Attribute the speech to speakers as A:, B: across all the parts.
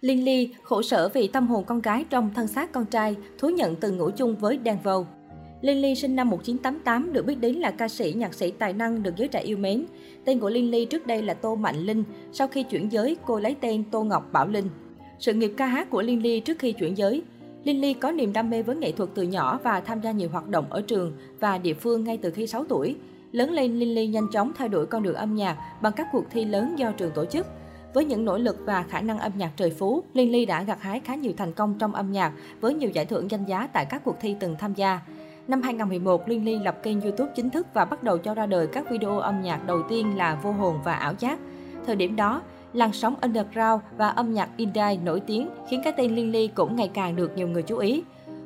A: Linh Ly khổ sở vì tâm hồn con gái trong thân xác con trai, thú nhận từng ngủ chung với Đan Vâu. Linh Ly sinh năm 1988 được biết đến là ca sĩ, nhạc sĩ tài năng được giới trẻ yêu mến. Tên của Linh Ly trước đây là Tô Mạnh Linh, sau khi chuyển giới cô lấy tên Tô Ngọc Bảo Linh. Sự nghiệp ca hát của Linh Ly trước khi chuyển giới Linh Ly có niềm đam mê với nghệ thuật từ nhỏ và tham gia nhiều hoạt động ở trường và địa phương ngay từ khi 6 tuổi. Lớn lên, Linh Ly nhanh chóng theo đuổi con đường âm nhạc bằng các cuộc thi lớn do trường tổ chức. Với những nỗ lực và khả năng âm nhạc trời phú, liên Ly đã gặt hái khá nhiều thành công trong âm nhạc với nhiều giải thưởng danh giá tại các cuộc thi từng tham gia. Năm 2011, liên Ly lập kênh YouTube chính thức và bắt đầu cho ra đời các video âm nhạc đầu tiên là Vô hồn và Ảo giác. Thời điểm đó, làn sóng underground và âm nhạc indie nổi tiếng khiến cái tên liên Ly cũng ngày càng được nhiều người chú ý.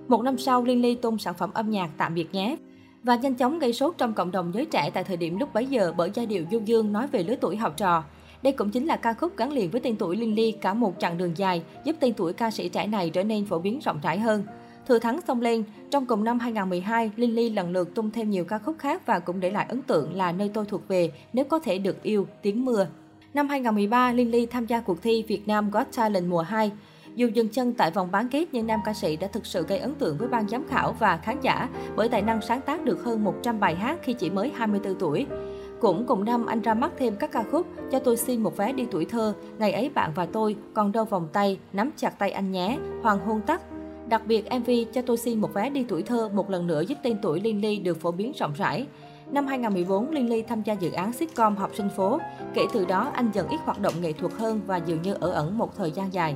A: Một năm sau, liên Ly tung sản phẩm âm nhạc Tạm biệt nhé và nhanh chóng gây sốt trong cộng đồng giới trẻ tại thời điểm lúc bấy giờ bởi giai điệu du dương nói về lứa tuổi học trò. Đây cũng chính là ca khúc gắn liền với tên tuổi Linh Ly cả một chặng đường dài, giúp tên tuổi ca sĩ trẻ này trở nên phổ biến rộng rãi hơn. Thừa thắng xông lên, trong cùng năm 2012, Linh Ly lần lượt tung thêm nhiều ca khúc khác và cũng để lại ấn tượng là nơi tôi thuộc về, nếu có thể được yêu, tiếng mưa. Năm 2013, Linh Ly tham gia cuộc thi Việt Nam Got Talent mùa 2. Dù dừng chân tại vòng bán kết nhưng nam ca sĩ đã thực sự gây ấn tượng với ban giám khảo và khán giả bởi tài năng sáng tác được hơn 100 bài hát khi chỉ mới 24 tuổi. Cũng cùng năm, anh ra mắt thêm các ca khúc Cho tôi xin một vé đi tuổi thơ, Ngày ấy bạn và tôi, Còn đâu vòng tay, Nắm chặt tay anh nhé, Hoàng hôn tắt. Đặc biệt MV Cho tôi xin một vé đi tuổi thơ một lần nữa giúp tên tuổi Linh Ly được phổ biến rộng rãi. Năm 2014, Linh Ly tham gia dự án sitcom Học sinh phố. Kể từ đó, anh dần ít hoạt động nghệ thuật hơn và dường như ở ẩn một thời gian dài.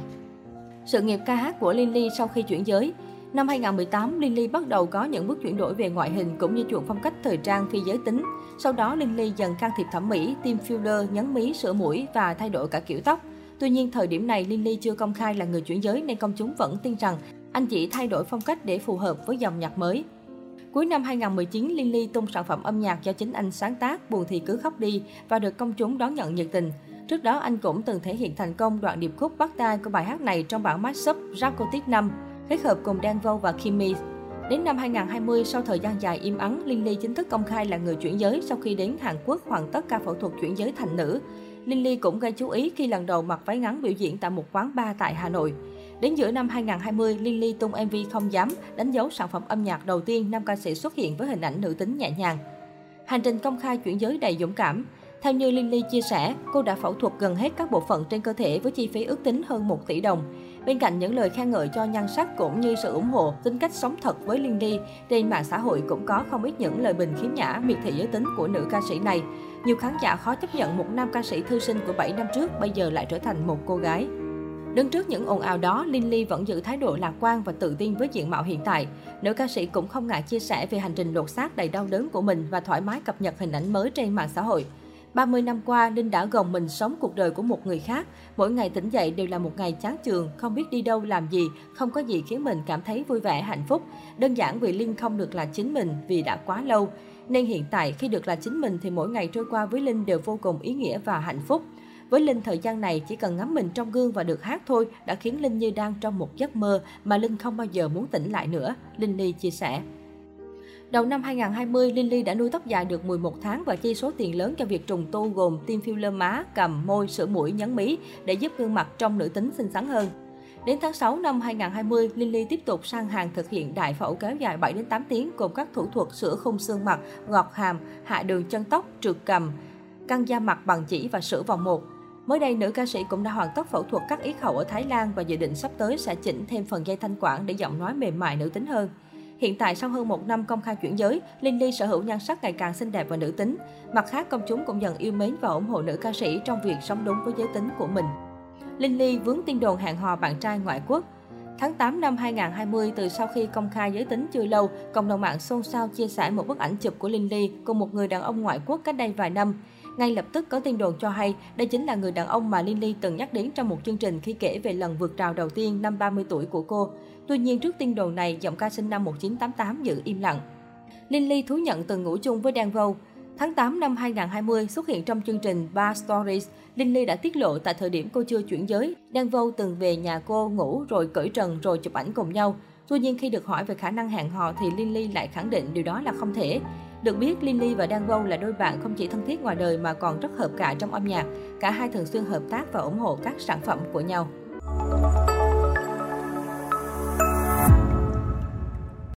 A: Sự nghiệp ca hát của Linh Ly sau khi chuyển giới Năm 2018, Linh Ly bắt đầu có những bước chuyển đổi về ngoại hình cũng như chuộng phong cách thời trang phi giới tính. Sau đó, Linh Ly dần can thiệp thẩm mỹ, tiêm filler, nhấn mí, sửa mũi và thay đổi cả kiểu tóc. Tuy nhiên, thời điểm này, Linh Ly chưa công khai là người chuyển giới nên công chúng vẫn tin rằng anh chỉ thay đổi phong cách để phù hợp với dòng nhạc mới. Cuối năm 2019, Linh Ly tung sản phẩm âm nhạc do chính anh sáng tác Buồn thì cứ khóc đi và được công chúng đón nhận nhiệt tình. Trước đó, anh cũng từng thể hiện thành công đoạn điệp khúc bắt tai của bài hát này trong bản mashup Racotic 5, kết hợp cùng Dan Vâu và Kimmy. Đến năm 2020, sau thời gian dài im ắng, Linh Ly chính thức công khai là người chuyển giới sau khi đến Hàn Quốc hoàn tất ca phẫu thuật chuyển giới thành nữ. Linh Ly cũng gây chú ý khi lần đầu mặc váy ngắn biểu diễn tại một quán bar tại Hà Nội. Đến giữa năm 2020, Linh Ly tung MV Không Dám, đánh dấu sản phẩm âm nhạc đầu tiên nam ca sĩ xuất hiện với hình ảnh nữ tính nhẹ nhàng. Hành trình công khai chuyển giới đầy dũng cảm. Theo như Linh Ly chia sẻ, cô đã phẫu thuật gần hết các bộ phận trên cơ thể với chi phí ước tính hơn 1 tỷ đồng. Bên cạnh những lời khen ngợi cho nhan sắc cũng như sự ủng hộ, tính cách sống thật với Linh Ly, trên mạng xã hội cũng có không ít những lời bình khiếm nhã, miệt thị giới tính của nữ ca sĩ này. Nhiều khán giả khó chấp nhận một nam ca sĩ thư sinh của 7 năm trước bây giờ lại trở thành một cô gái. Đứng trước những ồn ào đó, Linh Ly vẫn giữ thái độ lạc quan và tự tin với diện mạo hiện tại. Nữ ca sĩ cũng không ngại chia sẻ về hành trình lột xác đầy đau đớn của mình và thoải mái cập nhật hình ảnh mới trên mạng xã hội. 30 năm qua, Linh đã gồng mình sống cuộc đời của một người khác. Mỗi ngày tỉnh dậy đều là một ngày chán chường, không biết đi đâu làm gì, không có gì khiến mình cảm thấy vui vẻ, hạnh phúc. Đơn giản vì Linh không được là chính mình vì đã quá lâu. Nên hiện tại khi được là chính mình thì mỗi ngày trôi qua với Linh đều vô cùng ý nghĩa và hạnh phúc. Với Linh thời gian này chỉ cần ngắm mình trong gương và được hát thôi đã khiến Linh như đang trong một giấc mơ mà Linh không bao giờ muốn tỉnh lại nữa, Linh Ly chia sẻ. Đầu năm 2020, Lily đã nuôi tóc dài được 11 tháng và chi số tiền lớn cho việc trùng tu gồm tiêm filler má, cầm, môi, sữa mũi, nhấn mí để giúp gương mặt trong nữ tính xinh xắn hơn. Đến tháng 6 năm 2020, Lily tiếp tục sang hàng thực hiện đại phẫu kéo dài 7 đến 8 tiếng gồm các thủ thuật sửa khung xương mặt, ngọt hàm, hạ đường chân tóc, trượt cầm, căng da mặt bằng chỉ và sửa vòng một. Mới đây, nữ ca sĩ cũng đã hoàn tất phẫu thuật cắt yết hầu ở Thái Lan và dự định sắp tới sẽ chỉnh thêm phần dây thanh quản để giọng nói mềm mại nữ tính hơn. Hiện tại, sau hơn một năm công khai chuyển giới, Linh Ly sở hữu nhan sắc ngày càng xinh đẹp và nữ tính. Mặt khác, công chúng cũng dần yêu mến và ủng hộ nữ ca sĩ trong việc sống đúng với giới tính của mình. Linh Ly vướng tin đồn hẹn hò bạn trai ngoại quốc. Tháng 8 năm 2020, từ sau khi công khai giới tính chưa lâu, cộng đồng mạng xôn xao chia sẻ một bức ảnh chụp của Linh Ly cùng một người đàn ông ngoại quốc cách đây vài năm. Ngay lập tức có tin đồn cho hay đây chính là người đàn ông mà Lily từng nhắc đến trong một chương trình khi kể về lần vượt rào đầu tiên năm 30 tuổi của cô. Tuy nhiên trước tin đồn này, giọng ca sinh năm 1988 giữ im lặng. Lily thú nhận từng ngủ chung với Dan Vâu. Tháng 8 năm 2020 xuất hiện trong chương trình Bar Stories, Lily đã tiết lộ tại thời điểm cô chưa chuyển giới, Dan Vâu từng về nhà cô ngủ rồi cởi trần rồi chụp ảnh cùng nhau. Tuy nhiên khi được hỏi về khả năng hẹn hò thì Lily lại khẳng định điều đó là không thể. Được biết, Lily và Đan Vâu là đôi bạn không chỉ thân thiết ngoài đời mà còn rất hợp cả trong âm nhạc. Cả hai thường xuyên hợp tác và ủng hộ các sản phẩm của nhau.